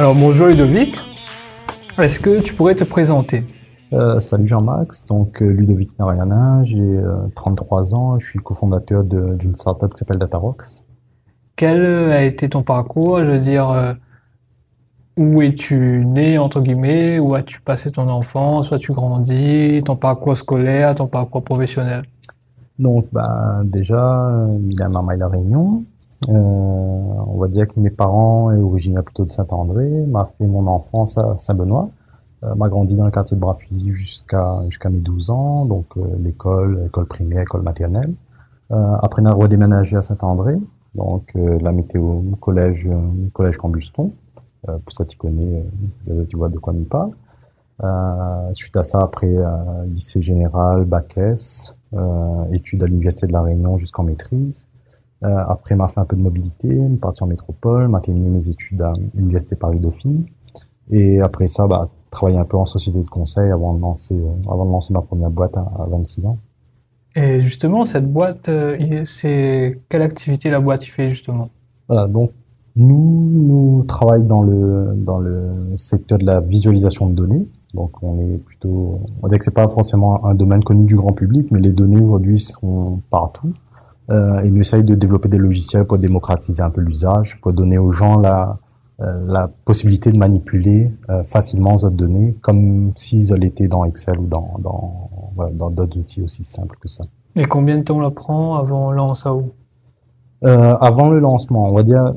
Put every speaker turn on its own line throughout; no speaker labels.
Alors bonjour Ludovic, est-ce que tu pourrais te présenter?
Euh, Salut Jean-Max, donc euh, Ludovic Narayanin, j'ai 33 ans, je suis cofondateur d'une startup qui s'appelle Datarox.
Quel a été ton parcours? Je veux dire, où es-tu né, entre guillemets? Où as-tu passé ton enfance? Où as-tu grandi? Ton parcours scolaire, ton parcours professionnel?
Donc, ben, déjà, il a maman La Réunion. Euh, on va dire que mes parents est originaire plutôt de Saint-André, m'a fait mon enfance à Saint-Benoît, euh, m'a grandi dans le quartier de Bras-Fusil jusqu'à jusqu'à mes 12 ans, donc euh, l'école, école primaire, école maternelle. Euh, après, on a redéménagé à Saint-André, donc la météo, collège, collège Cambuston. pour ça, tu connais, tu vois de quoi il parle. Euh, suite à ça, après lycée général, bac S, études à l'université de la Réunion jusqu'en maîtrise. Euh, après, m'a fait un peu de mobilité, parti en métropole, m'a terminé mes études à l'université Paris-Dauphine. Et après ça, bah, travailler un peu en société de conseil avant de lancer, euh, avant de lancer ma première boîte à, 26 ans.
Et justement, cette boîte, euh, c'est quelle activité la boîte fait justement?
Voilà, donc nous, nous travaillons dans le dans le secteur de la visualisation de données. Donc on est plutôt, on va dire que c'est pas forcément un domaine connu du grand public, mais les données aujourd'hui sont partout euh, et nous essayons de développer des logiciels pour démocratiser un peu l'usage, pour donner aux gens la, euh, la possibilité de manipuler euh, facilement ces données, comme s'ils étaient dans Excel ou dans dans voilà, dans d'autres outils aussi simples que ça.
Et combien de temps on prend avant lancer
euh, avant le lancement, on va dire,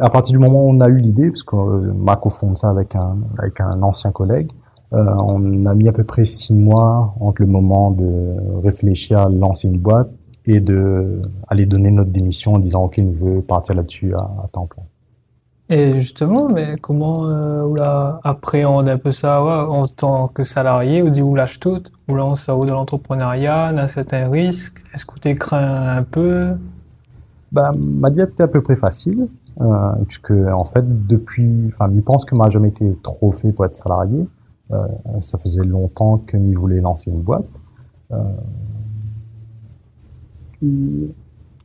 à partir du moment où on a eu l'idée, parce que euh, m'a cofonde ça avec un, avec un ancien collègue, euh, on a mis à peu près six mois entre le moment de réfléchir à lancer une boîte et de aller donner notre démission en disant ok, nous veut partir là-dessus à, temps plein.
Et justement, mais comment euh, on appréhende un peu ça en tant que salarié Ou dit on lâche tout Ou lance ça de l'entrepreneuriat, a certains risques Est-ce que tu crains un peu?
Bah, Ma diète était à peu près facile, euh, puisque en fait, depuis, enfin, il pense que m'a jamais été trop fait pour être salarié. Euh, ça faisait longtemps qu'il voulait lancer une boîte. Euh,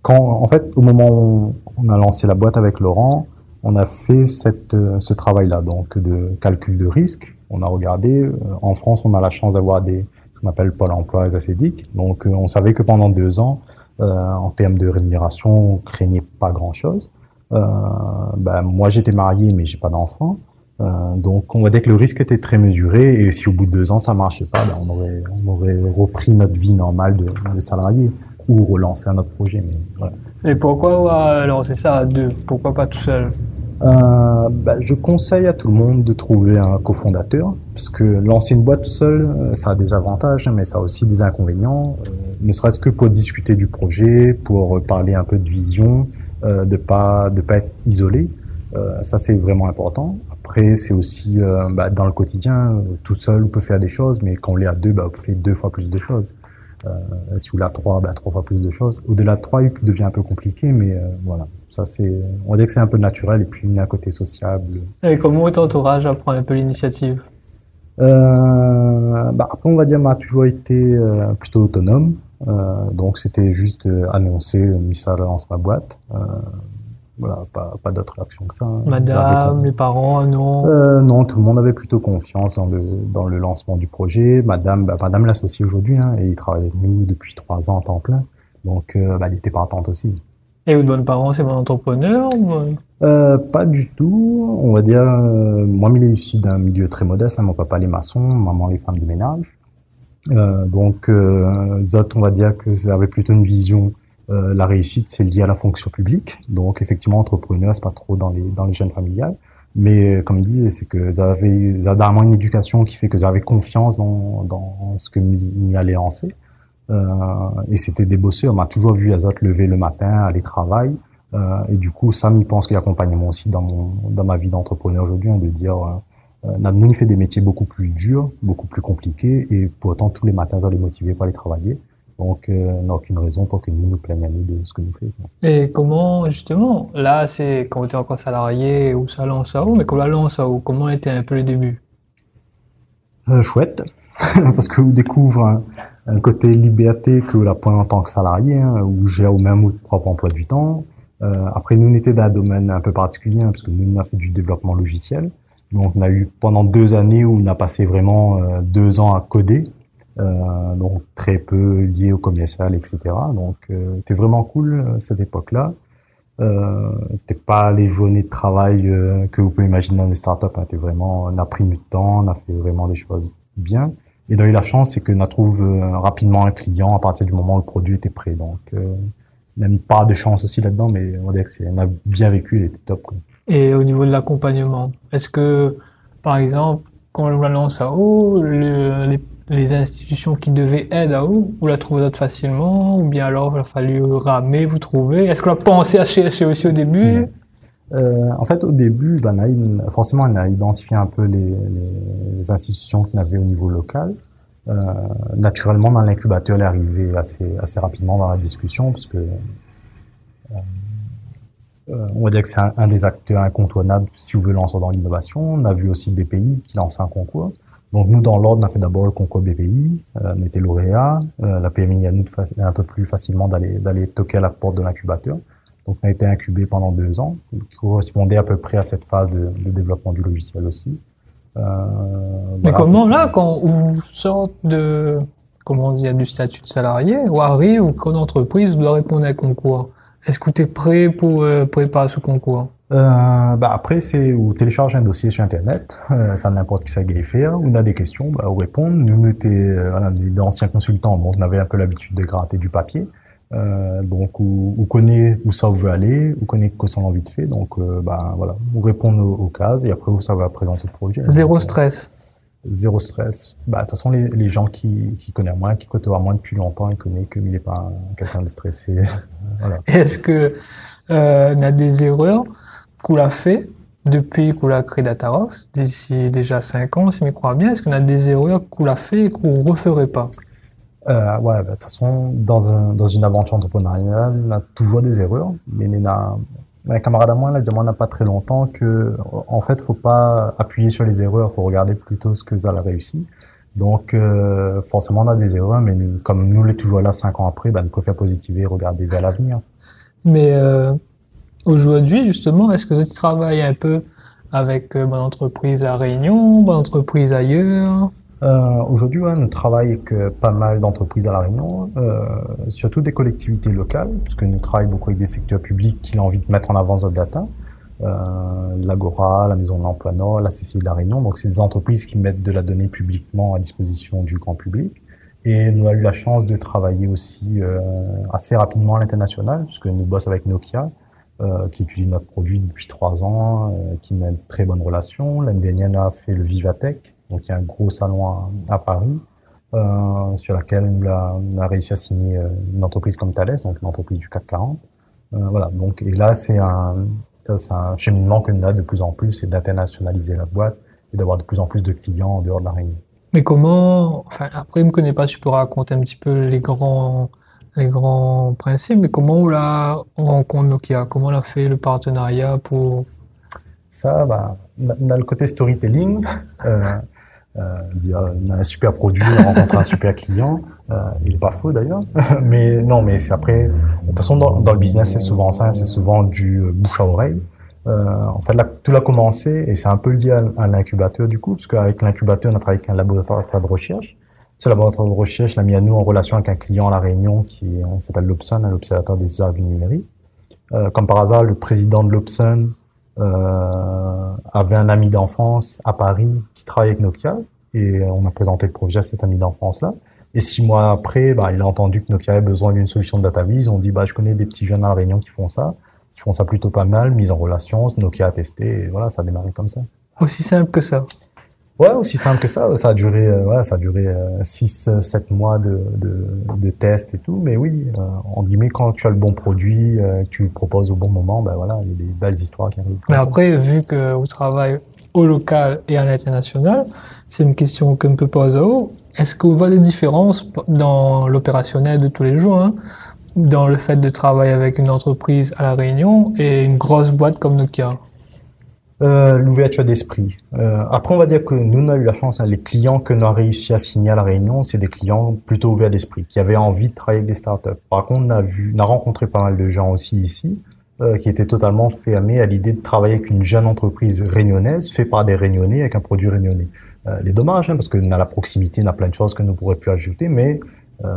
quand, en fait, au moment où on a lancé la boîte avec Laurent, on a fait euh, ce travail-là, donc de calcul de risque. On a regardé, euh, en France, on a la chance d'avoir des, ce qu'on appelle Pôle emploi acédique. Donc, euh, on savait que pendant deux ans, en termes de rémunération, on craignait pas grand-chose. Ben, moi, j'étais marié, mais j'ai pas d'enfant. Donc, on va dire que le risque était très mesuré. Et si au bout de deux ans, ça marchait pas, ben, on, aurait, repris notre vie normale de salarié ou relancer un autre projet. Mais voilà.
Et pourquoi lancer ça à deux Pourquoi pas tout seul?
Euh, bah, je conseille à tout le monde de trouver un cofondateur, parce que lancer une boîte tout seul, euh, ça a des avantages, mais ça a aussi des inconvénients, euh, ne serait-ce que pour discuter du projet, pour parler un peu de vision, euh, de pas de pas être isolé. Ça c'est vraiment important. Après c'est aussi bah, dans le quotidien, tout seul on peut faire des choses, mais quand on est à deux, bah, on fait deux fois plus de choses. Euh, si vous l'avez 3, bah, trois fois plus de choses. Au-delà de 3, il devient un peu compliqué, mais euh, voilà. Ça, c'est, on va dire que c'est un peu naturel et puis il y a un côté sociable.
Et comment ton entourage à prendre un peu l'initiative?
Euh, bah, Après, on va dire, m'a toujours été plutôt autonome. Donc, c'était juste annoncer, mis ça dans ma boîte. Voilà, pas, pas d'autre réaction que ça. Hein.
Madame, les parents, non
euh, Non, tout le monde avait plutôt confiance dans le, dans le lancement du projet. Madame, bah, Madame l'associé aujourd'hui, hein, et il travaille avec nous depuis trois ans en temps plein. Donc, euh, bah, elle était partante aussi.
Et votre parents, c'est mon entrepreneur
euh, Pas du tout. On va dire, euh, moi, il est issu d'un milieu très modeste. Hein, mon papa, les maçons, maman, les femmes de ménage. Euh, donc, euh, les autres, on va dire que ça avait plutôt une vision euh, la réussite, c'est lié à la fonction publique. Donc, effectivement, entrepreneur, c'est pas trop dans les, dans les jeunes familiales. Mais, comme il disait, c'est que ça avait, une éducation qui fait que j'avais confiance dans, dans ce que m'y allait lancer. Euh, et c'était des bosseurs. On m'a toujours vu Azot lever le matin, aller travailler. Euh, et du coup, ça m'y pense qu'il accompagne moi aussi dans mon, dans ma vie d'entrepreneur aujourd'hui, hein, de dire, euh, euh fait des métiers beaucoup plus durs, beaucoup plus compliqués, et pourtant, tous les matins, on est motivé pour aller travailler. Donc, euh, on n'a aucune raison pour que nous nous plaignons de ce que nous faisons.
Et comment, justement, là, c'est quand tu es encore salarié ou salon en SAO, mais quand la en SAO, comment était un peu le début?
Euh, Chouette, parce que vous découvrez un, côté liberté que la point en tant que salarié, hein, où j'ai au même propre emploi du temps. Euh, après, nous, on était dans un domaine un peu particulier, hein, parce que nous, on a fait du développement logiciel. Donc on a eu pendant deux années où on a passé vraiment euh, deux ans à coder, euh, donc très peu lié au commercial, etc. Donc euh, c'était vraiment cool euh, cette époque-là. Euh, c'était pas les journées de travail euh, que vous pouvez imaginer dans les startups. Hein. C'était vraiment, on a pris du temps, on a fait vraiment des choses bien. Et on a la chance, c'est qu'on a trouvé rapidement un client à partir du moment où le produit était prêt. Donc, euh, on a part de chance aussi là-dedans, mais on va que c'est, on a bien vécu, il était top. Quoi.
Et au niveau de l'accompagnement, est-ce que, par exemple, quand on lance à haut, le- les, les institutions qui devaient aider à haut, vous la trouvez facilement, ou bien alors il a fallu ramer, vous trouver? Est-ce qu'on a pensé à chercher aussi au début?
Mm. Euh, en fait, au début, ben, forcément, on a identifié un peu les, institutions qu'on avait au niveau local. Euh, naturellement, dans l'incubateur, elle est arrivée assez, rapidement dans la discussion, parce que euh, on va dire que c'est un, un des acteurs incontournables si vous voulez lancer dans l'innovation. On a vu aussi BPI qui lance un concours. Donc nous, dans l'ordre, on a fait d'abord le concours BPI, euh, on était lauréat. Euh, la PMI a nous un peu plus facilement d'aller d'aller toquer à la porte de l'incubateur. Donc on a été incubé pendant deux ans, qui correspondait à peu près à cette phase de, de développement du logiciel aussi. Euh,
Mais
voilà.
comment là, quand vous sortez de, comment dire, du statut de salarié, ou arrive, ou qu'une entreprise doit répondre à un concours, est-ce que tu es prêt pour euh, préparer ce concours?
Euh, bah après, c'est ou télécharge un dossier sur Internet, euh, ça n'importe qui gagne faire, ou on a des questions, bah, on répond. Nous, on était euh, voilà, des anciens consultants, donc on avait un peu l'habitude de gratter du papier. Euh, donc, ou, ou connaît où ça veut aller, ou connaît que ça a envie de faire. Donc, euh, bah, voilà, vous répondre aux, aux cases, et après, où ça va présenter le projet.
Zéro
Donc, euh,
stress.
Zéro stress. Bah, de toute façon, les, les gens qui, qui connaissent moins, qui côtoient moins depuis longtemps, ils connaissent qu'il n'est pas un- quelqu'un de stressé. voilà.
Est-ce que euh, on a des erreurs? Qu'on a fait depuis qu'on a créé Datarox, d'ici déjà 5 ans, si je me crois bien, est-ce qu'on a des erreurs qu'on a fait et qu'on referait pas?
Euh, ouais, bah, de toute façon, dans, un, dans une aventure entrepreneuriale, on a toujours des erreurs. Mais il y en a, un camarade à moi, il a dit à moi, il n'y a pas très longtemps que, en fait, faut pas appuyer sur les erreurs, faut regarder plutôt ce que ça a réussi. Donc, euh, forcément, on a des erreurs, mais nous, comme nous l'est toujours là cinq ans après, bah, nous préférons positiver et regarder vers l'avenir.
Mais euh, aujourd'hui, justement, est-ce que tu travailles un peu avec euh, mon entreprise à Réunion, mon entreprise ailleurs?
Euh, Aujourd'hui, ouais, nous travaillons avec euh, pas mal d'entreprises à La Réunion, euh, surtout des collectivités locales, parce que nous travaillons beaucoup avec des secteurs publics qui ont envie de mettre en avant notre data. Euh, L'Agora, la Maison de l'Emploi Nord, la CCI de La Réunion. Donc, c'est des entreprises qui mettent de la donnée publiquement à disposition du grand public. Et nous avons eu la chance de travailler aussi euh, assez rapidement à l'international, puisque nous bossons avec Nokia, euh, qui utilise notre produit depuis trois ans, euh, qui met une très bonne relation. L'année dernière, a fait le Vivatech, donc il y a un gros salon à, Paris, euh, sur laquelle on a, réussi à signer euh, une entreprise comme Thales, donc une entreprise du CAC 40. Euh, voilà, donc et là c'est un, un cheminement que nous a de plus en plus, c'est d'internationaliser la boîte et d'avoir de plus en plus de clients en dehors de la Réunion.
Mais comment, enfin, après, je me connais pas, tu peux raconter un petit peu les grands, les grands principes, mais comment on l'a on rencontre Nokia? Comment on a fait le partenariat pour,
Ça, bah, on a- le côté storytelling, euh, euh, dire on a un super produit, on rencontre un super client. Euh, il est pas faux d'ailleurs, mais non, mais c'est après. De toute façon, dans, le business, c'est souvent ça, c'est souvent du bouche à oreille. En fait, là, tout a commencé et c'est un peu lié à, à l'incubateur du coup, parce qu'avec l'incubateur, on a travaillé avec un laboratoire de recherche. Ce laboratoire de recherche l'a mis à nous en relation avec un client à la Réunion qui s'appelle l'Obson, l'Observatoire des usages du numérique. Euh, comme par hasard, le président de l'Obson euh, avait un ami d'enfance à Paris qui travaille avec Nokia et on a présenté le projet à cet ami d'enfance-là. Et six mois après, bah, il a entendu que Nokia avait besoin d'une solution de DataVis. On dit, bah, je connais des petits jeunes à la Réunion qui font ça, qui font ça plutôt pas mal, mise en relation. Nokia a testé et voilà, ça a démarré comme ça.
aussi simple que ça?
Ouais, aussi simple que ça. Ça a duré, euh, voilà, ça a duré euh, six, euh, sept mois de, de, tests et tout. Mais oui, euh, en guillemets, quand tu as le bon produit, tu le proposes au bon moment, ben voilà, il y a des belles histoires qui arrivent.
Mais après, vu que vous travaillez au local et à l'international, c'est une question que me peut à vous. Est-ce vous voyez des différences dans l'opérationnel de tous les jours, hein, dans le fait de travailler avec une entreprise à La Réunion et une grosse boîte comme Nokia?
Euh, L'ouverture d'esprit. Euh, après, on va dire que nous, on a eu la chance, hein, les clients que nous avons réussi à signer à La Réunion, c'est des clients plutôt ouverts d'esprit, qui avaient envie de travailler avec des startups. Par contre, on a vu, on a rencontré pas mal de gens aussi ici, euh, qui était totalement fermé à l'idée de travailler avec une jeune entreprise réunionnaise, fait par des réunionnais, avec un produit réunionnais. Euh, les dommages, hein, parce que dans la proximité, on a plein de choses que nous pourrions plus ajouter, mais euh,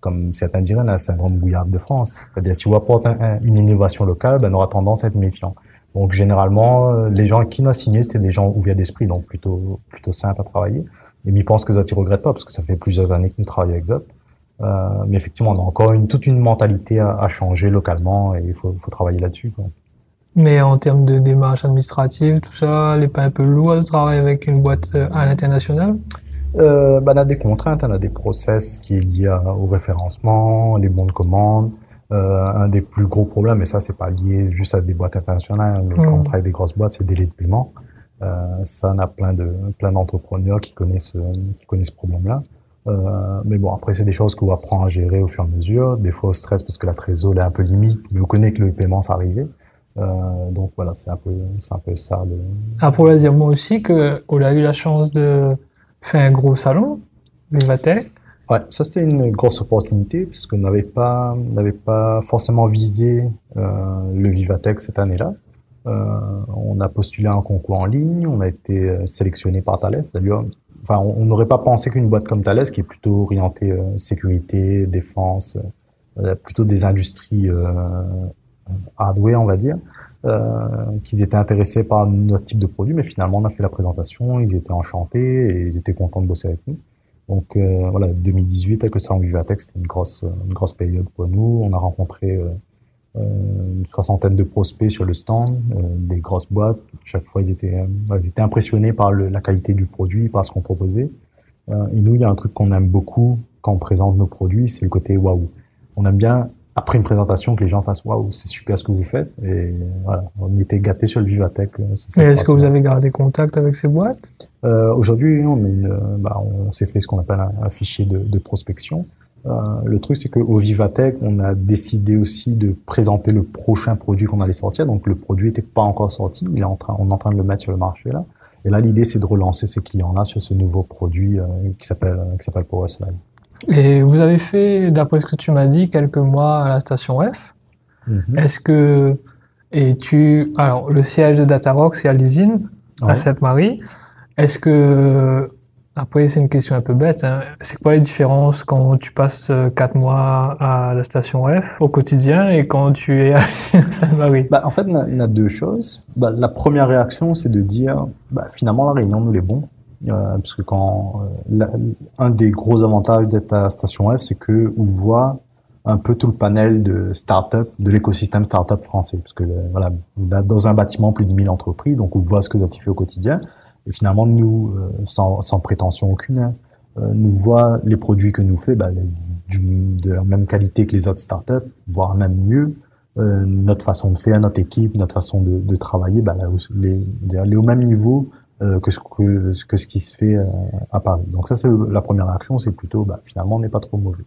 comme certains diraient, on a un syndrome bouillable de France. C'est-à-dire, si on apporte une innovation locale, ben, on aura tendance à être méfiant. Donc, généralement, euh, les gens qui nous ont signé, c'était des gens ouverts d'esprit, donc plutôt plutôt simple à travailler. Et je pense que Zot, ils regrettent pas, parce que ça fait plusieurs années que nous travaillons avec Zot. Euh, mais effectivement, on a encore une, toute une mentalité à, à changer localement et il faut, faut travailler là-dessus.
Mais en termes de démarches administratives, tout ça, elle n'est pas un peu lourd de travailler avec une boîte euh, à l'international?
Euh, bah, On a des contraintes, on a des process qui est lié au référencement, les bons de commande. Euh, un des plus gros problèmes, et ça c'est pas lié juste à des boîtes internationales, mais mmh. quand on travaille avec des grosses boîtes, c'est le délai de paiement. Euh, ça, on a plein de plein d'entrepreneurs qui connaissent qui connaissent ce problème-là. Euh, mais bon, après, c'est des choses qu'on apprend à gérer au fur et à mesure. Des fois, au stress parce que la trésorerie est un peu limite, mais on connaît que le paiement, ça arrivé. Euh, donc voilà, c'est un peu, c'est un peu ça. De...
Ah, pour le dire moi aussi que on a eu la chance de faire un gros salon, Vivatech.
Ouais, ça c'était une grosse opportunité parce qu'on n'avait pas, n'avait pas forcément visé euh, le Vivatech cette année-là. Euh, on a postulé un concours en ligne, on a été euh, sélectionné par Thales. D'ailleurs, enfin, on n'aurait pas pensé qu'une boîte comme Thales, qui est plutôt orientée euh, sécurité, défense, euh, plutôt des industries euh, hardware, on va dire, qu'ils étaient intéressés par notre type de produit, mais finalement on a fait la présentation, ils étaient enchantés et ils étaient contents de bosser avec nous. Donc voilà, 2018 avec ça en Vivatech, c'était une grosse, une grosse période pour nous. On a rencontré euh, une soixantaine de prospects sur le stand, euh, des grosses boîtes. Chaque fois, ils étaient, euh, ils étaient impressionnés par le, la qualité du produit, par ce qu'on proposait. et nous, il y a un truc qu'on aime beaucoup quand on présente nos produits, c'est le côté waouh. On aime bien après une présentation que les gens fassent waouh, c'est super ce que vous faites. Et voilà, on était gâtés sur le Vivatech.
Mais est-ce que vous avez gardé contact avec ces boîtes?
Euh, Aujourd'hui, on, bah, on s'est fait ce qu'on appelle un, un fichier de, de prospection. Euh, le truc, c'est qu'au Vivatech, on a décidé aussi de présenter le prochain produit qu'on allait sortir. Donc, le produit n'était pas encore sorti. Il est en train, on est en train de le mettre sur le marché là. Et là, l'idée, c'est de relancer ces clients-là sur ce nouveau produit euh, qui s'appelle qui s'appelle PowerSlide.
Et vous avez fait, d'après ce que tu m'as dit, quelques mois à la station F. Mm-hmm. Est-ce que et tu alors le siège de Datarock c'est à l'usine à Sainte-Marie. Est-ce que après, c'est une question un peu bête. Hein. C'est quoi les différences quand tu passes euh, quatre mois à la station F au quotidien et quand tu es à Saint-Marie
bah, En fait, il y, a deux choses. Bah, la première réaction, c'est de dire, bah, finalement, la réunion nous est bon. Euh, parce que quand euh, un des gros avantages d'être à la station F, c'est que on voit un peu tout le panel de start-up, de l'écosystème start-up français. Parce que voilà, dans un bâtiment, plus de 1000 entreprises, donc on voit ce que ça fait au quotidien. Et finalement, nous, euh, sans, sans, prétention aucune, euh, nous voit les produits que nous fait bah, du, de la même qualité que les autres startups, voire même mieux. Euh, notre façon de faire, notre équipe, notre façon de, de travailler, bah, là, les, les au même niveau euh, que, ce, que, que, ce qui se fait à Paris. Donc ça, c'est la première réaction, c'est plutôt, bah, finalement, on n'est pas trop mauvais.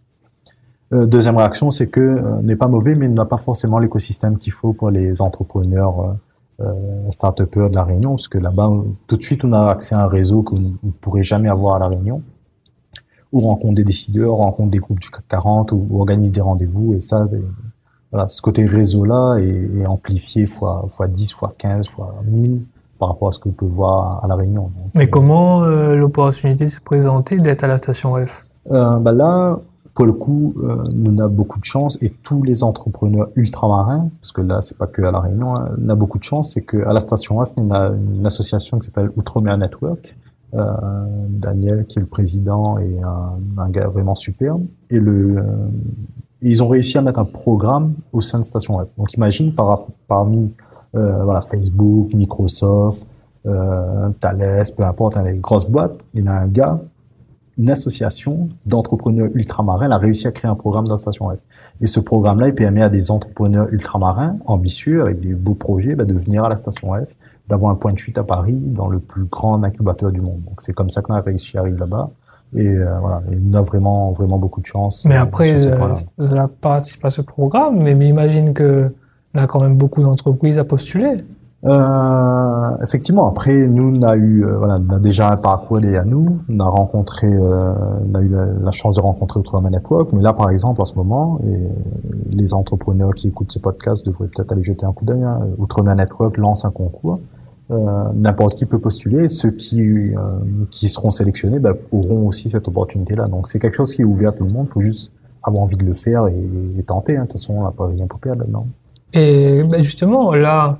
Euh, deuxième réaction, c'est que euh, n'est pas mauvais, mais n'a pas forcément l'écosystème qu'il faut pour les entrepreneurs euh, start de la Réunion, parce que là-bas, tout de suite, on a accès à un réseau qu'on ne pourrait jamais avoir à la Réunion, on rencontre des décideurs, on rencontre des groupes du CAC 40, où on organise des rendez-vous, et ça, voilà, ce côté réseau-là est, amplifié fois 10, fois 15, fois 1000 par rapport à ce vous pouvez voir à la Réunion.
Mais euh, comment euh, l'opportunité s'est présentée d'être à la station F?
Euh, bah Là, pour le coup, euh, nous avons beaucoup de chance et tous les entrepreneurs ultramarins, parce que là, c'est pas que à la Réunion, hein, on a beaucoup de chance, c'est qu'à la station F, on a une association qui s'appelle Outre-mer Network. Euh, Daniel, qui est le président, est un, un gars vraiment superbe. Et le, euh, ils ont réussi à mettre un programme au sein de Station F. Donc, imagine par, parmi voilà Facebook, Microsoft, euh, Thales, peu importe, hein, les grosses boîtes, il y a un gars une association d'entrepreneurs ultramarins a réussi à créer un programme dans la station F. Et ce programme-là, il permet à des entrepreneurs ultramarins ambitieux, avec des beaux projets, bah, de venir à la station F, d'avoir un point de chute à Paris, dans le plus grand incubateur du monde. Donc c'est comme ça qu'on a réussi à arriver là-bas. Et euh, voilà, et on a vraiment, vraiment beaucoup de chance.
Mais euh, après, ça n'a pas participé à ce programme, mais, mais imagine que on a quand même beaucoup d'entreprises à postuler.
Euh, effectivement, après, nous, on a eu, euh, voilà, on a déjà un parcours derrière nous. On a rencontré, euh, on a eu la, chance de rencontrer Outre-mer Network. Mais là, par exemple, en ce moment, et les entrepreneurs qui écoutent ce podcast devraient peut-être aller jeter un coup d'œil. Hein. Outre-mer Network lance un concours. Euh, N'importe qui peut postuler. Ceux qui euh, qui seront sélectionnés bah, auront aussi cette opportunité-là. Donc, c'est quelque chose qui est ouvert à tout le monde. Il faut juste avoir envie de le faire et, et tenter. Hein. De toute façon, on n'a pas rien pour perdre là-dedans.
Et bah, justement, là,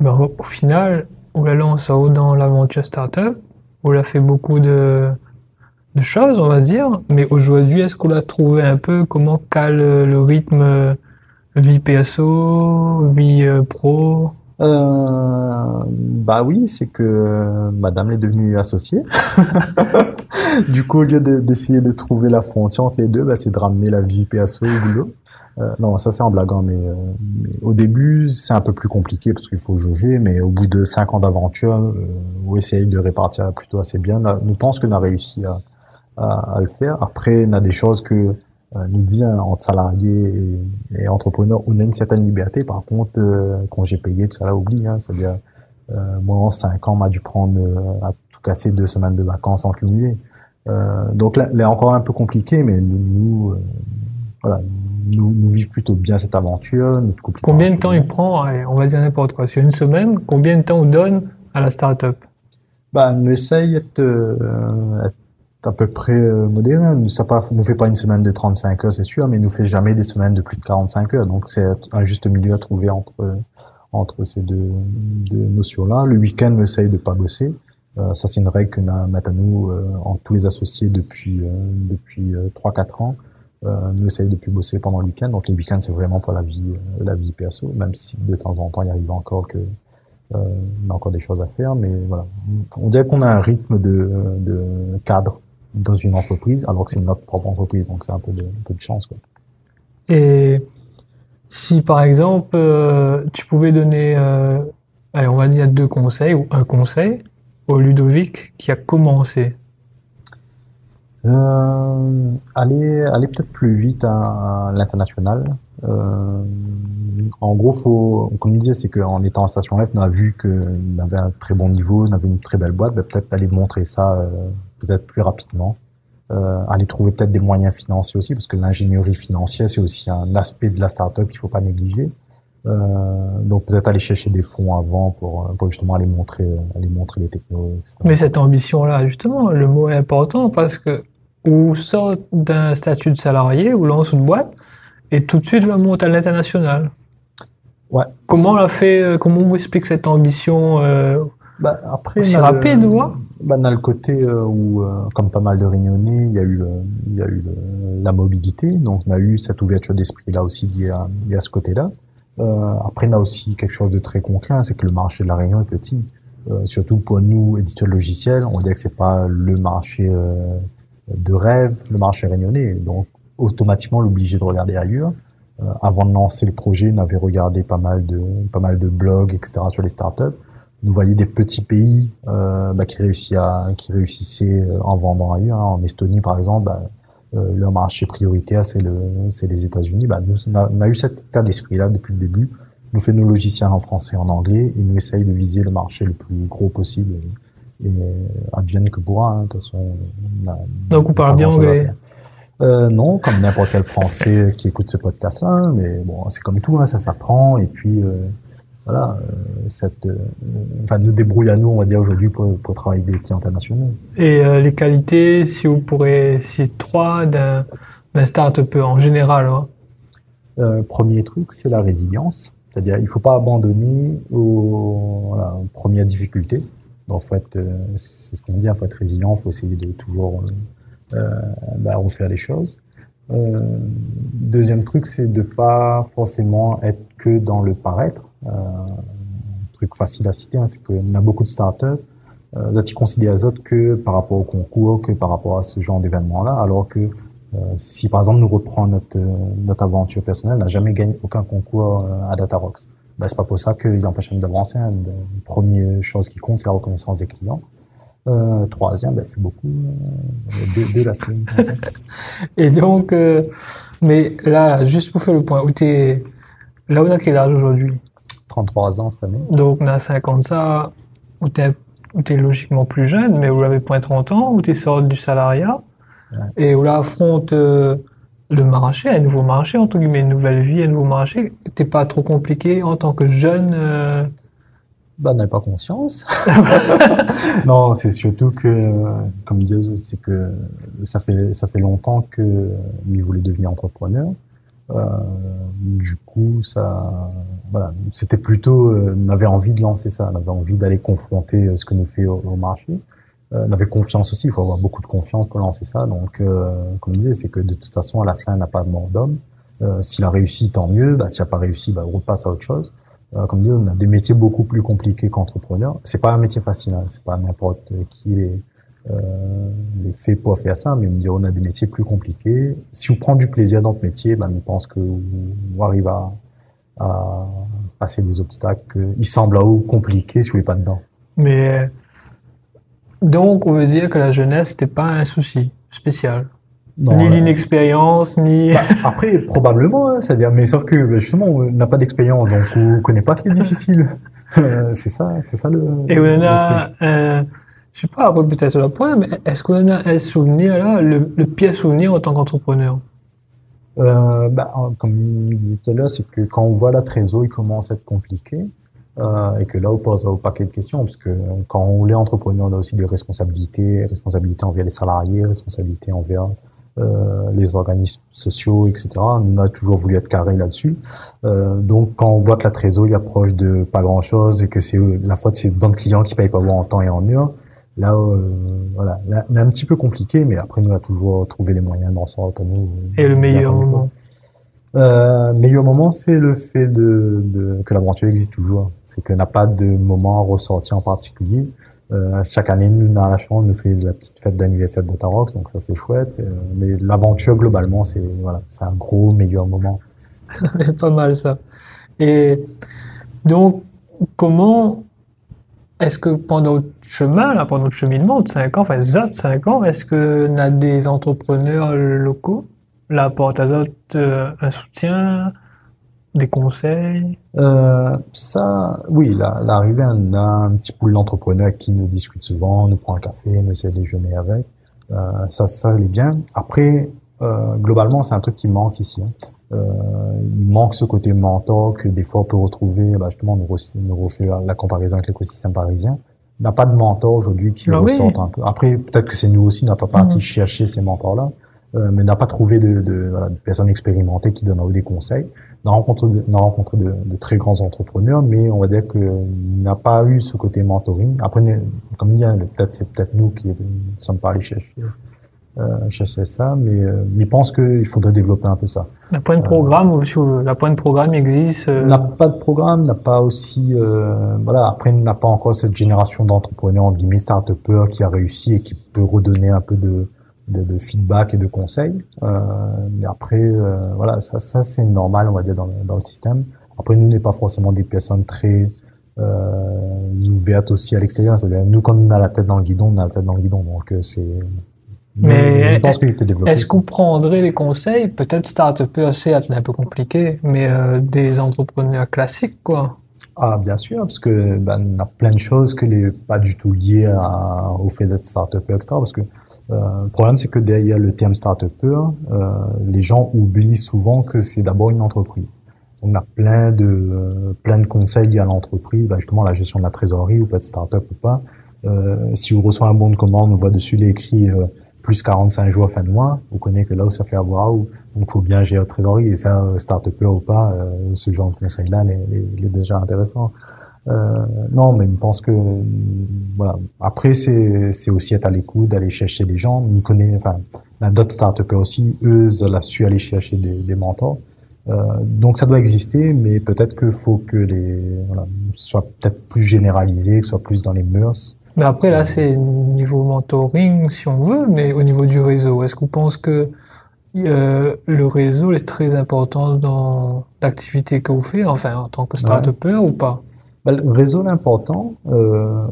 bah, au final, on la lance dans l'aventure startup, on a fait beaucoup de, de choses, on va dire, mais aujourd'hui, est-ce qu'on a trouvé un peu comment cale le rythme vie PSO, vie euh, pro?
Euh, bah oui, c'est que madame est devenue associée. du coup, au lieu d'essayer de, trouver la frontière entre les deux, bah, c'est de ramener la vie PSO au boulot. Euh, non, ça c'est en blaguant, mais, euh, mais au début c'est un peu plus compliqué parce qu'il faut jauger, mais au bout de cinq ans d'aventure, euh, on essaye de répartir plutôt assez bien. Nous pense qu'on a réussi à, le faire. Après, on a des choses que euh, nous disons hein, entre salariés et, et, entrepreneurs, on a une certaine liberté. Par contre, quand j'ai payé, tout ça là, oublie. Hein, C'est-à-dire, moi en cinq ans, m'a dû prendre à tout casser deux semaines de vacances en cumulé. donc là, là, encore un peu compliqué, mais nous, nous voilà nous, nous vivons plutôt bien cette aventure. Notre
combien de temps il prend On va dire n'importe quoi. Sur une semaine, combien de temps on donne à la start-up
bah, Nous essaye d'être euh, à peu près euh, modéré. Ça pas, nous fait pas une semaine de 35 heures, c'est sûr, mais nous fait jamais des semaines de plus de 45 heures. Donc c'est un juste milieu à trouver entre entre ces deux, deux notions-là. Le week-end, on essaye de pas bosser. Euh, ça, c'est une règle que nous à nous euh, en tous les associés depuis euh, depuis trois quatre ans. Euh, nous essayons de plus bosser pendant le week-end. Donc les week-ends, c'est vraiment pour la vie, euh, la vie perso, même si de temps en temps, il arrive encore que euh, on a encore des choses à faire. Mais voilà, on dirait qu'on a un rythme de, de cadre dans une entreprise, alors que c'est notre propre entreprise. Donc c'est un peu de, peu de chance. Quoi.
Et si par exemple, euh, tu pouvais donner, euh, allez, on va dire deux conseils ou un conseil au Ludovic qui a commencé
euh, aller aller peut-être plus vite à, l'international. Euh, en gros, faut, comme je disais, c'est qu'en étant en station F, on a vu qu'on avait un très bon niveau, on avait une très belle boîte, peut-être aller montrer ça euh, peut-être plus rapidement. Euh, aller trouver peut-être des moyens financiers aussi, parce que l'ingénierie financière, c'est aussi un aspect de la startup qu'il faut pas négliger. Donc peut-être aller chercher des fonds avant pour, pour justement aller montrer, aller montrer les technologies. Etc.
Mais cette ambition-là, justement, le mot est important parce que ou sort d'un statut de salarié ou lance une boîte et tout de suite va monter à l'international.
Ouais.
Comment on a fait euh, Comment on explique cette ambition euh,
bah, après,
aussi rapide,
le, bah, on a le côté euh, où, euh, comme pas mal de réunionnais, il y a eu, il y a eu la mobilité, donc on a eu cette ouverture d'esprit là aussi liée à, liée à ce côté-là. après, on a aussi quelque chose de très concret, hein, c'est que le marché de la Réunion est petit. surtout pour nous, éditeurs logiciels, on dirait que c'est pas le marché de rêve, le marché réunionnais. Donc, automatiquement, l'obligé de regarder ailleurs. Euh, avant de lancer le projet, on avait regardé pas mal de, pas mal de blogs, etc. sur les startups. Nous voyons des petits pays euh, bah, qui, réussissaient euh, en vendant ailleurs. En Estonie, par exemple, bah, leur marché prioritaire, c'est le, c'est les États-Unis. Bah, nous, on a, eu cet état d'esprit-là depuis le début. Nous fait nos logiciels en français en anglais et nous essaye de viser le marché le plus gros possible. Et advienne que pourra. Hein, de toute façon,
on a, Donc on parle bien anglais.
Euh, non, comme n'importe quel Français qui écoute ce podcast-là, mais bon, c'est comme tout, hein, ça s'apprend, et puis euh, voilà, euh, cette, euh, enfin, nous débrouille à nous, on va dire aujourd'hui pour, pour travailler avec des clients internationaux.
Et euh, les qualités, si vous pourrez citer trois d'un start-up en général. Hein.
Euh, premier truc, c'est la résilience, c'est-à-dire il faut pas abandonner aux, voilà, aux premières difficultés. Donc, faut être, euh, c'est ce qu'on dit, il faut être résilient, faut essayer de toujours euh, euh, bah, refaire les choses. Deuxième truc, c'est de pas forcément être que dans le paraître. Un truc facile à citer, hein, c'est qu'on a beaucoup de startups. Euh, Zati considère autres que par rapport au concours, que par rapport à ce genre d'événement-là, alors que euh, si par exemple nous reprenons notre, notre aventure personnelle, n'a jamais gagné aucun concours à DataRox ben, c'est pas pour ça qu'il empêche d'avancer. Hein. La première chose qui compte, c'est la reconnaissance des clients. Euh, troisième, fait beaucoup. Euh, deux, deux là, c'est
Et donc, euh, mais là, juste pour faire le point, où t'es, là, on a quel âge aujourd'hui?
33 ans cette année.
Donc, dans 50 ça, où tu es, logiquement plus jeune, mais où l'avez point 30 ans, où tu sors du salariat, et où là affronte euh, le marché, un nouveau marché, entre guillemets, une nouvelle vie, un nouveau marché. T'es pas trop compliqué en tant que jeune euh,
bah, n'avait pas conscience. non, c'est surtout que, comme disais, c'est que ça fait ça fait longtemps que lui voulait devenir entrepreneur. Euh, du coup, ça, voilà, c'était plutôt, euh, on avait envie de lancer ça, on avait envie d'aller confronter euh, ce que nous fait au, marché. Euh, on avait confiance aussi, il faut avoir beaucoup de confiance pour lancer ça. Donc, euh, comme je disais, c'est que de toute façon, à la fin, on n'a pas de mort d'homme. Euh, s'il a réussi, tant mieux. Bah, s'il n'a pas réussi, bah, on repasse à autre chose. Comme dit, on a des métiers beaucoup plus compliqués qu'entrepreneur. C'est pas un métier facile, hein. c'est pas n'importe qui les, euh, les fait pour faire ça, mais on a des métiers plus compliqués. Si vous prenez du plaisir dans votre métier, ben, je pense que vous arrivez à, à passer des obstacles qui semblent à vous compliqués si vous n'êtes pas dedans.
Mais donc, on veut dire que la jeunesse n'était pas un souci spécial ni l'inexpérience, ni...
Bah, après, probablement, hein, c'est-à-dire, mais sauf que bah, justement, on n'a pas d'expérience, donc on connaît pas qui est difficile. Euh, c'est ça, c'est ça le.
Et on a, euh, je sais pas, peut-être le point, mais est-ce qu'on a un souvenir là, le, le pire souvenir en tant qu'entrepreneur?
Euh, bah, Comme je disais tout à l'heure, c'est que quand on voit la trésor, il commence à être compliqué. Euh, et que là, on pose au paquet de questions, parce que quand on est entrepreneur, on a aussi des responsabilités, responsabilités envers les salariés, responsabilités envers euh, les organismes sociaux, etc. On a toujours voulu être carré là-dessus. Euh, donc, quand on voit que la trésorerie approche de pas grand-chose et que c'est la faute c'est de clients qui payent pas en temps et en heure, là, euh, voilà, là, un petit peu compliqué, mais après, nous, on a toujours trouvé les moyens d'en sortir. Nous,
et le meilleur moment
euh, meilleur moment, c'est le fait de, que l'aventure existe toujours. C'est qu'on n'a pas de moment ressorti en particulier. Euh, chaque année, nous, dans la chambre, on nous fait la petite fête d'anniversaire de Tarox, donc ça c'est chouette. Euh, mais l'aventure, globalement, c'est voilà, un gros meilleur moment.
pas mal ça. Et donc, comment est-ce que pendant notre chemin, là, pendant notre cheminement de 5 ans, enfin, de 5 ans, est-ce que a des entrepreneurs locaux, la porte azote, euh, un soutien, des conseils?
Euh, Ça, oui, l'arrivée, on a un petit pool d'entrepreneurs qui nous discute souvent, nous prend un café, nous essaie de déjeuner avec. Euh, ça, ça, est bien. Après, euh, globalement, c'est un truc qui manque ici. Hein. Euh, il manque ce côté mentor que des fois on peut retrouver, bah justement, nous, nous refait la comparaison avec l'écosystème parisien. On n'a pas de mentor aujourd'hui qui bah ressortent un peu. Après, peut-être que c'est nous aussi, on n'a pas parti mmh. chercher ces mentors-là. Euh, mais n'a pas trouvé de, de, voilà, de, personnes expérimentées qui donnent des conseils. On a rencontré, de, on a rencontré de, de, très grands entrepreneurs, mais on va dire que n'a pas eu ce côté mentoring. Après, comme dit, peut-être c'est peut-être nous qui ne sommes pas allés chercher, euh, chercher ça, mais euh, mais je pense qu'il faudrait développer un peu ça.
La point de programme, euh, la point de programme existe. Euh...
N'a pas de programme, n'a pas aussi, euh, voilà. Après, n'a pas encore cette génération d'entrepreneurs en guillemets start qui a réussi et qui peut redonner un peu de de, de, feedback et de conseils. Euh, mais après, euh, voilà, ça, ça c'est normal, on va dire, dans, dans le système. Après, nous, n'est pas forcément des personnes très euh, ouvertes aussi à l'extérieur. C'est-à-dire, nous, quand on a la tête dans le guidon, on a la tête dans le guidon. Donc, c'est...
Mais je pense qu'il peut développer. Est-ce qu'on prendrait les conseils, peut-être start-up assez un peu compliqué, mais euh, des entrepreneurs classiques, quoi
ah, bien sûr, parce que ben, on a plein de choses que n'est pas du tout liées à, au fait d'être start-up, etc. Parce que euh, le problème, c'est que derrière le terme start-up, euh, les gens oublient souvent que c'est d'abord une entreprise. On a plein de euh, plein de conseils à l'entreprise, ben, justement la gestion de la trésorerie, ou pas de start-up ou pas. Euh, si vous recevez un bon de commande, on voit dessus l'écrit euh, plus 45 jours fin de mois, vous connaissez que là où ça fait avoir, donc il faut bien gérer la trésorerie, et ça, start-up ou pas, ce genre de conseil-là, il est déjà intéressant. Euh, non, mais je pense que voilà. Après, c'est c'est aussi être à l'écoute, d'aller chercher des gens. On connaît, enfin, la d'autres startups aussi, eux, elle a su aller chercher des, des mentors. Euh, donc ça doit exister, mais peut-être qu'il faut que les voilà, soit peut-être plus généralisé, que ce soit plus dans les mœurs.
Mais après là, c'est niveau mentoring si on veut, mais au niveau du réseau, est-ce qu'on pense que euh, le réseau est très important dans l'activité que vous faites, enfin en tant que start-upper ou pas?
Le réseau est important. Euh,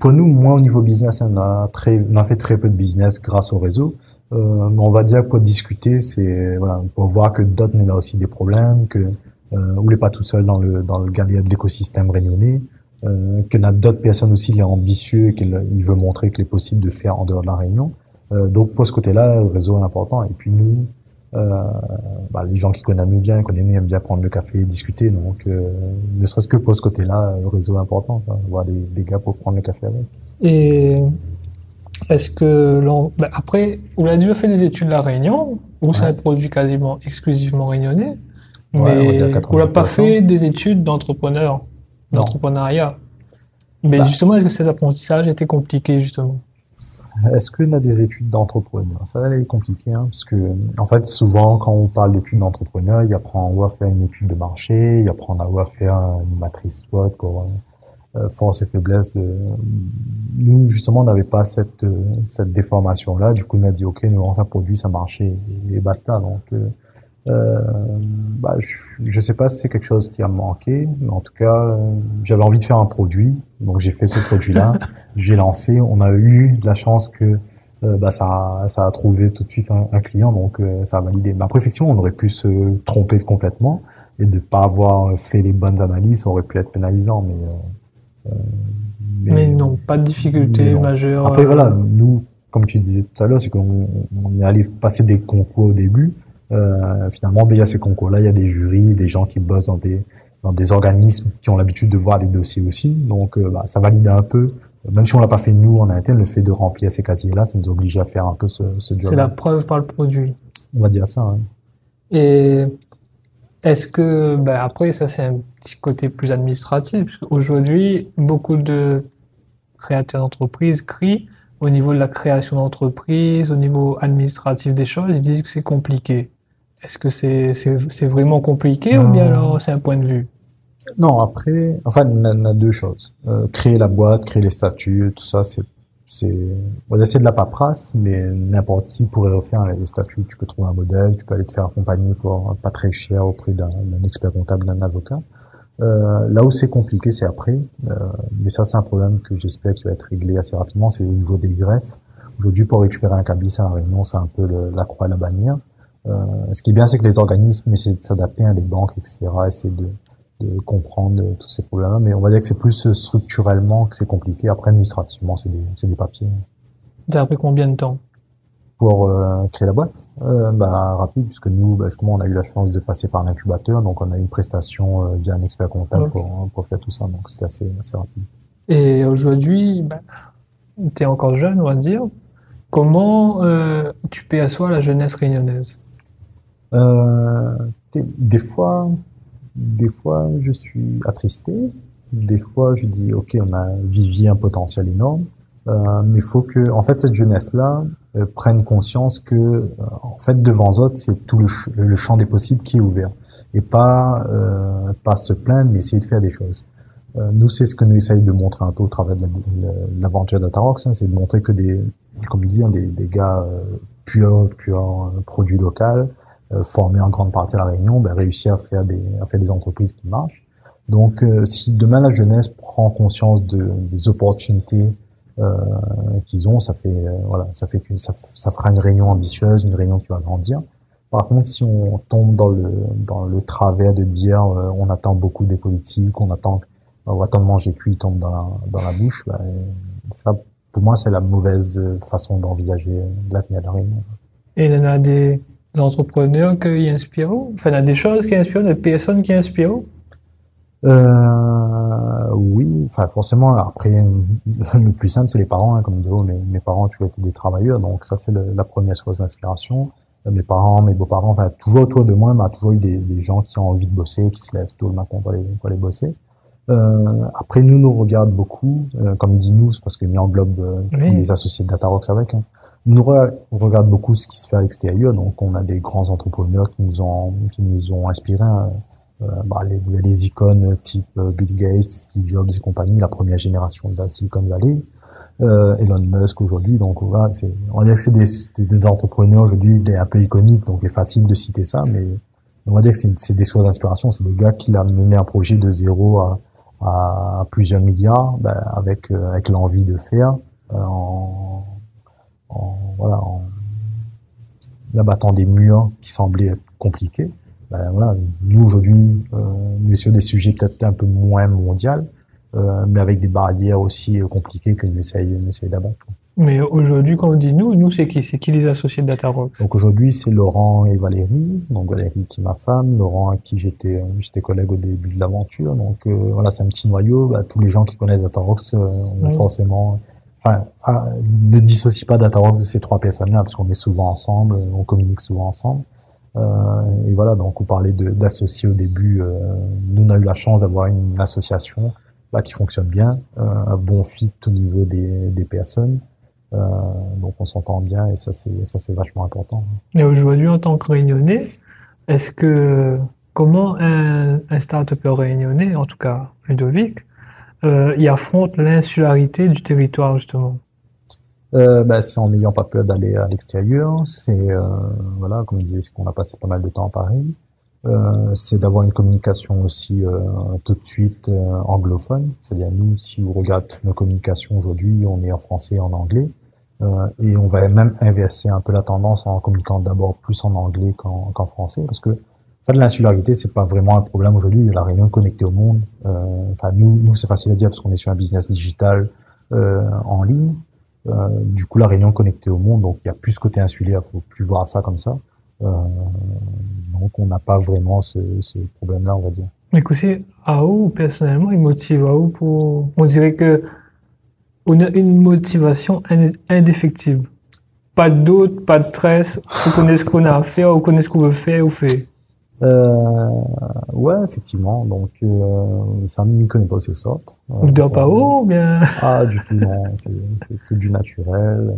pour nous, moi au niveau business, on a, très, on a fait très peu de business grâce au réseau. Euh, mais on va dire pour discuter, c'est voilà, pour voir que d'autres a aussi des problèmes, que euh, ou n'est pas tout seul dans le dans le de l'écosystème réunionnais, euh, que a d'autres personnes aussi, il est ambitieux qu'il veut montrer qu'il est possible de faire en dehors de la Réunion. Euh, donc pour ce côté-là, le réseau est important. Et puis nous, bah, les gens qui connaissent nous bien, connaissent nous, aiment bien prendre le café et discuter. Donc euh, ne serait-ce que pour ce côté-là, le réseau est important. Quoi, voir des, des, gars pour prendre le café avec.
Et est-ce que bah, après, vous avez déjà fait des études à la Réunion, où c'est un produit quasiment exclusivement réunionnais, mais on n'a pas fait des études d'entrepreneur, d'entrepreneuriat. Mais bah. justement, est-ce que cet apprentissage était compliqué justement?
Est-ce qu'on a des études d'entrepreneur? Ça va être compliqué, hein, parce que en fait, souvent, quand on parle d'études d'entrepreneur, il apprend à faire une étude de marché, il apprend à faire une matrice SWOT pour euh, force et faiblesse. Nous, justement, on n'avait pas cette cette déformation-là. Du coup, on a dit, ok, nous on un produit, ça marchait et, basta. Donc, euh, euh, bah, je, je sais pas si c'est quelque chose qui a manqué, mais en tout cas, euh, j'avais envie de faire un produit, donc j'ai fait ce produit-là, j'ai lancé. On a eu la chance que euh, bah, ça, ça a trouvé tout de suite un, client, donc euh, ça a validé. Mais après, effectivement, on aurait pu se tromper complètement et de pas avoir fait les bonnes analyses, ça aurait pu être pénalisant, mais.
mais, mais, non, pas de difficulté majeure.
Après, voilà, nous, comme tu disais tout à l'heure, c'est qu'on on est allé passer des concours au début. Euh, finalement, il y a ces concours-là, il y a des jurys, des gens qui bossent dans des dans des organismes qui ont l'habitude de voir les dossiers aussi. Donc, euh, bah, ça valide un peu. Même si on l'a pas fait nous en interne, le fait de remplir ces casiers-là, ça nous oblige à faire un peu ce, ce job.
C'est la preuve par le produit.
On va dire ça. Hein.
Et est-ce que, bah, après, ça c'est un petit côté plus administratif. Aujourd'hui, beaucoup de créateurs d'entreprises crient au niveau de la création d'entreprise, au niveau administratif des choses, ils disent que c'est compliqué. Est-ce que c'est c'est vraiment compliqué ou bien alors c'est un point de vue?
Non, après, enfin, il y a deux choses. Euh, créer la boîte, créer les statuts, tout ça, c'est c'est on va de la paperasse, mais n'importe qui pourrait refaire les statuts. Tu peux trouver un modèle, tu peux aller te faire accompagner pour pas très cher auprès d'un expert comptable, d'un avocat. Euh, là où c'est compliqué, c'est après. Euh, mais ça, c'est un problème que j'espère qu'il va être réglé assez rapidement. C'est au niveau des greffes. Aujourd'hui, pour récupérer un cabis à la Réunion, c'est un peu la croix et la bannière. Euh, ce qui est bien, c'est que les organismes essaient de s'adapter, à les banques, etc., essaient de, de comprendre tous ces problèmes. Mais on va dire que c'est plus structurellement que c'est compliqué. Après, administrativement, c'est des, des papiers.
T'as pris combien de temps?
Pour euh, créer la boîte euh, bah, Rapide, puisque nous, bah, justement, on a eu la chance de passer par l'incubateur, donc on a eu une prestation euh, via un expert comptable pour, pour, faire tout ça, donc c'était assez, assez rapide.
Et aujourd'hui, bah, tu es encore jeune, on va dire. Comment euh, tu perçois la jeunesse réunionnaise?
euh, des fois, des fois, je suis attristé. Des fois, je dis, ok, on a vivier un potentiel énorme, euh, mais faut que, en fait, cette jeunesse-là euh, prenne conscience que, euh, en fait, devant Zot, c'est tout le, champ des possibles qui est ouvert, et pas euh, pas se plaindre, mais essayer de faire des choses. nous, c'est ce que nous essayons de montrer un peu au travers de l'aventure d'Atarox, hein, c'est de montrer que des, comme je disais, des, des gars purs, purs produits euh, formés en grande partie la Réunion, ben, réussir à faire des entreprises qui marchent. Donc, euh, si demain la jeunesse prend conscience de, des opportunités euh, qu'ils ont, ça fait euh, voilà, ça fait ça, fera une réunion ambitieuse, une réunion qui va grandir. Par contre, si on tombe dans le dans le travers de dire on attend beaucoup des politiques, on attend on attend de manger cuit tombe dans la dans la bouche, ben, ça pour moi c'est la mauvaise façon d'envisager l'avenir de la réunion.
Et il des entrepreneurs qui inspirent? Enfin, il y a des choses qui inspirent, des personnes qui inspirent?
Euh, oui, enfin forcément. Après, le plus simple, c'est les parents. Hein, comme disait, mes, mes parents ont toujours été des travailleurs, donc ça c'est la première source d'inspiration. Euh, mes parents, mes beaux-parents, enfin toujours autour de moi, m'a toujours eu des, des, gens qui ont envie de bosser, qui se lèvent tôt le matin pour aller, pour aller bosser. Euh, après, nous nous regarde beaucoup. Euh, comme il dit nous, c'est parce qu'il englobe euh, tous les associés de Datarox avec. Hein nous on regarde beaucoup ce qui se fait à l'extérieur, donc on a des grands entrepreneurs qui nous ont qui nous ont inspiré. Hein. Euh, bah, les, les icônes type euh, Bill Gates, Steve Jobs et compagnie, la première génération de la Silicon Valley, euh, Elon Musk aujourd'hui. Donc voilà, c'est on va dire que c'est des, des, entrepreneurs aujourd'hui un peu iconiques, donc c'est facile de citer ça, mais on va dire que c'est des sources d'inspiration. C'est des gars qui l'ont mené un projet de zéro à, à plusieurs milliards, bah, avec euh, avec l'envie de faire en en, voilà, en abattant des murs qui semblaient être compliqués. ben voilà, nous aujourd'hui, euh, nous sur des sujets peut-être un peu moins mondial, euh, mais avec des barrières aussi euh, compliquées que nous essayons, essaye d'abattre.
Mais aujourd'hui, quand on dit nous, nous c'est qui? C'est qui les associés de Datarock
Donc aujourd'hui, c'est Laurent et Valérie. Donc Valérie qui est ma femme, Laurent à qui j'étais j'étais collègue au début de l'aventure. Donc euh, voilà, c'est un petit noyau. Bah, tous les gens qui connaissent Datarox euh, forcément, enfin, ah, ne dissocient pas Datarox de ces trois personnes-là parce qu'on est souvent ensemble, on communique souvent ensemble. Euh, et voilà, donc on parlait d'associer au début. Euh, nous, on a eu la chance d'avoir une association là qui fonctionne bien, un bon fit au niveau des, des personnes. Euh, donc on s'entend bien et ça c'est ça c'est vachement important.
Et aujourd'hui en tant que réunionnais, est-ce que comment un, un start-upper réunionnais, en tout cas Ludovic, euh, il affronte l'insularité du territoire justement
bah, c'est en n'ayant pas peur d'aller à l'extérieur. C'est euh, voilà, comme je disais, c'est qu'on a passé pas mal de temps à Paris. Euh, c'est d'avoir une communication aussi tout de suite anglophone. C'est-à-dire nous, si vous regardez nos communications aujourd'hui, on est en français et en anglais. Et on va même inverser un peu la tendance en communiquant d'abord plus en anglais qu'en français, parce que enfin, l'insularité, c'est pas vraiment un problème aujourd'hui. La Réunion connectée au monde. Euh, enfin, nous, c'est facile à dire parce qu'on est sur un business digital euh, en ligne. Euh, du coup, la Réunion connectée au monde, donc il y a plus ce côté insulaire. Faut plus voir ça comme ça. Donc, on n'a pas vraiment ce, problème-là, on va dire.
Écoutez, où personnellement, il motive où pour. On dirait que on a une motivation indéfectible. Pas de doute, pas de stress. On connaît ce qu'on a à faire, on connaît ce qu'on veut faire, on fait.
Euh, ouais, effectivement. Donc, euh, ça ne m'y connaît pas ce sorte.
Euh, dort pas haut, bien?
Ah, du tout, non. C'est que du naturel,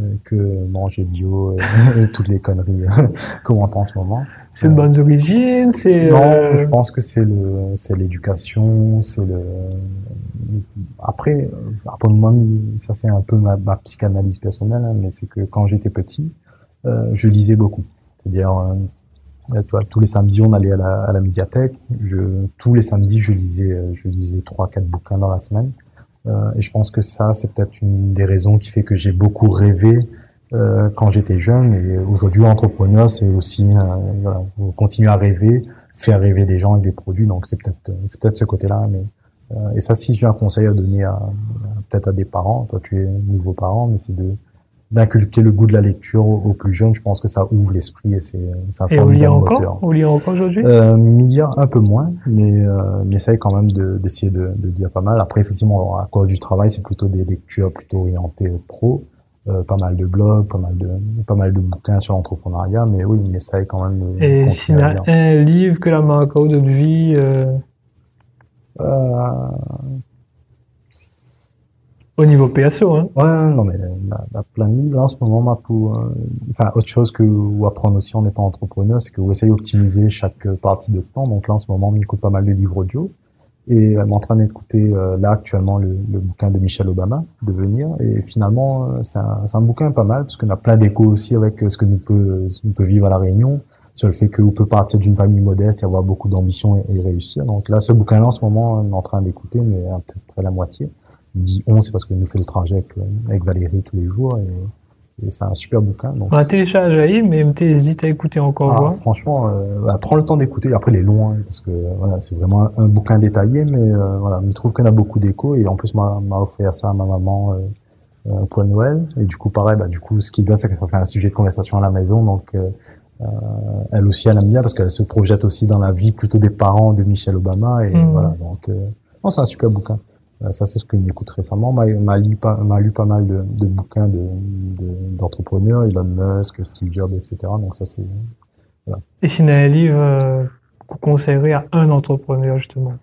euh, que manger bio et, toutes les conneries qu'on entend en ce moment.
C'est de bonnes origines, c'est.
Non, euh, je pense que c'est le, c'est l'éducation, c'est le, après, après moi, ça c'est un peu ma, ma psychanalyse personnelle, hein, mais c'est que quand j'étais petit, euh, je lisais beaucoup. C'est-à-dire, euh, toi, tous les samedis, on allait à la, à la, médiathèque. Je, tous les samedis, je lisais, je lisais trois, quatre bouquins dans la semaine. Euh, et je pense que ça, c'est peut-être une des raisons qui fait que j'ai beaucoup rêvé euh, quand j'étais jeune. Et aujourd'hui, entrepreneur, c'est aussi euh, voilà, continuer à rêver, faire rêver des gens avec des produits. Donc c'est peut-être, c'est peut-être ce côté-là, mais euh, et ça, si j'ai un conseil à donner à, peut-être à des parents, toi tu es nouveau parent, mais c'est de d'inculquer le goût de la lecture aux, plus jeunes. Je pense que ça ouvre l'esprit et c'est un formidable moteur.
Vous lire encore aujourd'hui?
Euh, lire un peu moins, mais euh, mais essaye quand même d'essayer de, de, lire pas mal. Après, effectivement, à cause du travail, c'est plutôt des lectures plutôt orientées pro. Euh, pas mal de blogs, pas mal de pas mal de bouquins sur l'entrepreneuriat, mais oui, il essaye quand même
de. Et s'il y a un livre que la marque de vie euh, euh... Au niveau PSO, hein
Ouais, non, mais il y a plein de livres. Là, en ce moment, ma pour, euh, enfin, autre chose que ou apprendre aussi en étant entrepreneur, c'est que vous essayez d'optimiser chaque partie de temps. Donc là, en ce moment, on écoute pas mal de livres audio. Et est en train d'écouter euh, là actuellement le, le, bouquin de Michelle Obama, Devenir. Et finalement, euh, c'est un, un, bouquin pas mal parce qu'on a plein d'échos aussi avec ce que nous peut, nous peut vivre à la Réunion sur le fait qu'on peut partir d'une famille modeste et avoir beaucoup d'ambition et, et, réussir. Donc là, ce bouquin-là, en ce moment, on est en train d'écouter, mais à peu près la moitié. Dit on, c'est parce qu'on nous fait le trajet avec, avec Valérie tous les jours et, et c'est un super bouquin. Donc
on a téléchargé, mais hésite à écouter encore.
Ah, franchement, euh, bah, prends le temps d'écouter. Après, il est long, hein, parce que voilà, c'est vraiment un, un, bouquin détaillé, mais euh, voilà, il trouve qu'on a beaucoup d'écho et en plus, m'a offert ça à ma maman euh, euh, de Noël. Et du coup, pareil, bah, du coup, ce qui est bien, c'est que ça fait un sujet de conversation à la maison, donc euh, euh, elle aussi, elle aime bien parce qu'elle se projette aussi dans la vie plutôt des parents de Michelle Obama. Et mmh. voilà, donc, euh, non, c'est un super bouquin. Euh, ça, c'est ce que j'écoute récemment. M'a, m'a, lu, pas, m'a lu pas mal de, de bouquins de, de, d'entrepreneurs, Elon Musk, Steve Jobs, etc. Donc ça, c'est... Voilà.
Et si un livre euh, qu'on conseillerait à un entrepreneur, justement?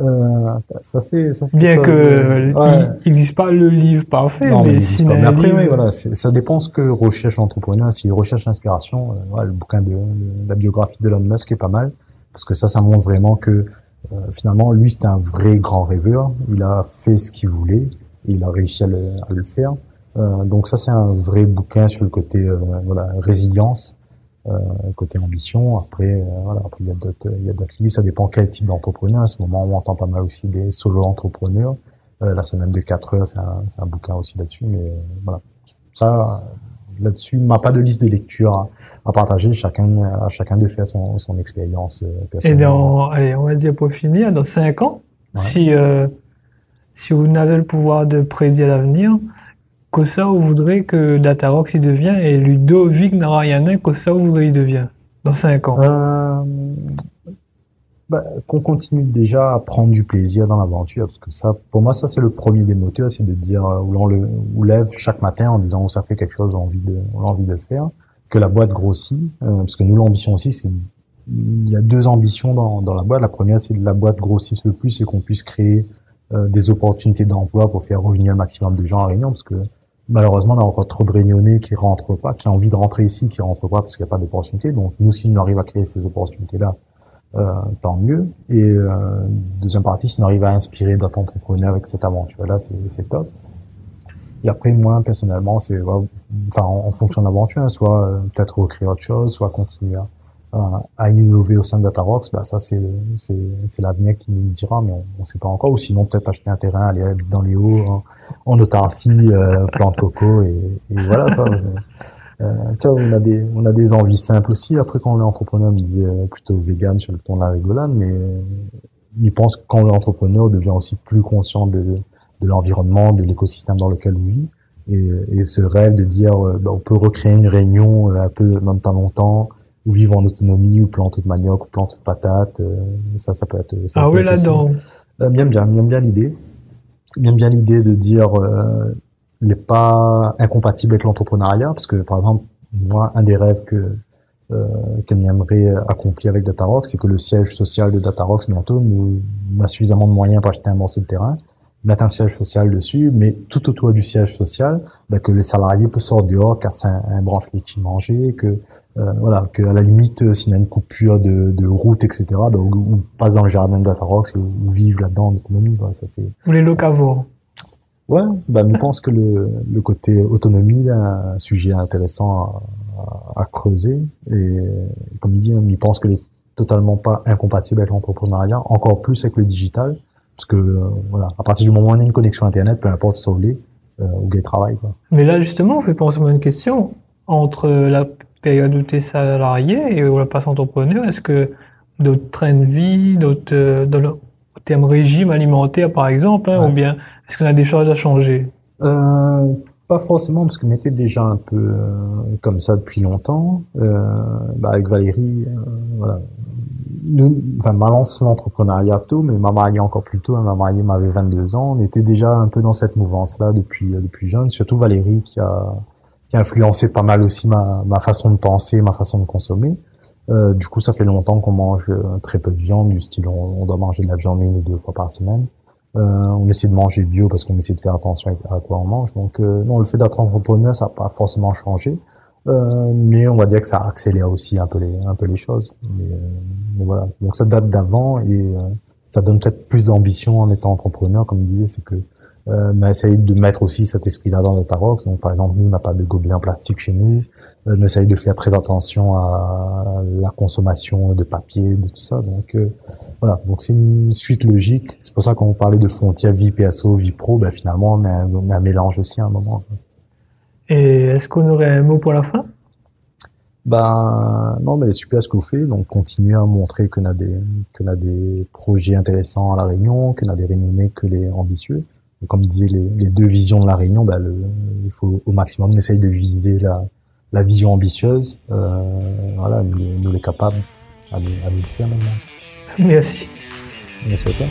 Euh, ça c'est ça c'est
bien que ouais. il n'existe pas le livre parfait
non,
mais,
mais,
si
mais après livre... oui, voilà ça dépend ce que recherche l'entrepreneur s'il recherche l'inspiration euh, voilà, le bouquin de, de, la biographie d'Elon Musk est pas mal parce que ça ça montre vraiment que euh, finalement lui c'était un vrai grand rêveur il a fait ce qu'il voulait il a réussi à le, à le faire euh, donc ça c'est un vrai bouquin sur le côté euh, voilà résilience euh, côté ambition. Après, voilà, après il y a d'autres, il y a d'autres livres. Ça dépend quel type d'entrepreneur. À ce moment, on entend pas mal aussi des solo entrepreneurs. La semaine de 4 heures, c'est un, c'est un bouquin aussi là-dessus. Mais voilà, ça, là-dessus, m'a pas de liste de lecture à, partager. Chacun, à chacun de faire son, son expérience euh,
personnelle. Et dans, allez, on va dire pour finir, dans cinq ans, si, euh, si vous n'avez le pouvoir de prédire l'avenir, que ça vous voudrez que Datarox y devient et Ludovic Narayanin, que ça vous voudrez y devient dans cinq ans?
Euh, bah, qu'on continue déjà à prendre du plaisir dans l'aventure, parce que ça, pour moi, ça c'est le premier des moteurs, c'est de dire euh, où l'on le où lève chaque matin en disant où ça fait quelque chose, on a envie de, on a envie de faire, que la boîte grossit, euh, parce que nous l'ambition aussi, c'est il y a deux ambitions dans, dans la boîte. La première, c'est que la boîte grossisse le plus et qu'on puisse créer euh, des opportunités d'emploi pour faire revenir le maximum de gens à Réunion, parce que malheureusement, on a encore trop de réunionnais qui rentrent pas, qui ont envie de rentrer ici, qui rentrent pas parce qu'il n'y a pas d'opportunités. Donc nous, si on arrive à créer ces opportunités-là, tant mieux. Et euh, deuxième partie, si on arrive à inspirer d'autres entrepreneurs avec cette aventure-là, c'est top. Et après, moi, personnellement, c'est enfin, en, fonction de l'aventure, hein, soit euh, peut-être recréer autre chose, soit continuer à, à innover au sein de DataRox, bah, ça, c'est l'avenir qui nous dira, mais on ne sait pas encore. Ou sinon, peut-être acheter un terrain, aller dans les hauts, en, autarcie, euh, plant de coco, et, et voilà. Quoi. Euh, on a des on a des envies simples aussi. Après, quand on est entrepreneur, on me disait euh, plutôt vegan sur le ton de la rigolade, mais il pense que quand on est entrepreneur, on devient aussi plus conscient de, de l'environnement, de l'écosystème dans lequel on vit. Et, et ce rêve de dire, euh, bah, on peut recréer une réunion euh, un peu dans temps longtemps, ou vivre en autonomie, ou planter de manioc, ou planter de patates, ça, ça peut être. Ça
ah oui, là-dedans.
bien, bien, bien, bien l'idée. Bien, bien l'idée de dire, n'est pas incompatible avec l'entrepreneuriat parce que par exemple moi un des rêves que euh, que j'aimerais accomplir avec Datarox c'est que le siège social de Datarox bientôt nous, a suffisamment de moyens pour acheter un morceau de terrain mettre un siège social dessus mais tout autour du siège social bah, que les salariés peuvent sortir dehors casser un, un branche laitier manger que euh, voilà que à la limite s'il y a une coupure de, route etc bah, on, passe dans le jardin de Datarox et on, là-dedans en autonomie quoi. ça c'est
ou les locavores
Ouais, bah, je pense que le, le côté autonomie est un sujet intéressant à, creuser. Et comme il dit, il pense qu'il est totalement pas incompatible avec l'entrepreneuriat, encore plus avec le digital, parce que voilà, à partir du moment où on a une connexion internet, peu importe est, euh, où il travaille. Quoi.
Mais là, justement, on fait penser à une question entre la période où tu es salarié et où on passe entrepreneur. Est-ce que d'autres trains de vie, d'autres, euh, dans le terme régime alimentaire, par exemple, hein, ou bien est-ce qu'on a des choses à changer?
Euh, Pas forcément, parce qu'on était déjà un peu euh, comme ça depuis longtemps. Euh, bah avec Valérie, voilà. Nous, enfin, ma lance l'entrepreneuriat tôt, mais ma mariée encore plus tôt. Hein, ma mariée m'avait 22 ans. On était déjà un peu dans cette mouvance-là depuis depuis jeune. Surtout Valérie qui a qui a influencé pas mal aussi ma, ma façon de penser, ma façon de consommer. Euh, du coup, ça fait longtemps qu'on mange très peu de viande, du style on, on, doit manger de la viande une ou deux fois par semaine. Euh, on essaie de manger bio parce qu'on essaie de faire attention à quoi on mange. Donc euh, non, le fait d'être entrepreneur, ça n'a pas forcément changé. Euh, mais on va dire que ça accélère aussi un peu les un peu les choses. Mais, voilà. Donc ça date d'avant et ça donne peut-être plus d'ambition en étant entrepreneur, comme je disais, c'est que euh, on a essayé de mettre aussi cet esprit-là dans Datarox. Donc, par exemple, nous, on n'a pas de gobelins plastique chez nous. Euh, on essaye de faire très attention à la consommation de papier, de tout ça. Donc, euh, voilà. Donc, c'est une suite logique. C'est pour ça qu'on parlait de frontières vie PSO, vie pro. Ben, finalement, on a, un, mélange aussi à un moment.
Et est-ce qu'on aurait un mot pour la fin?
Ben non, mais super ce qu'on fait. Donc continuer à montrer qu'on a des qu'on a des projets intéressants à la Réunion, qu'on a des Réunionnais que les ambitieux comme disait les, les, deux visions de la Réunion, bah, le, il faut au maximum essayer de viser la, la vision ambitieuse. Euh, voilà, nous, nous les capables à nous, à nous le faire maintenant.
Merci.
Merci à toi.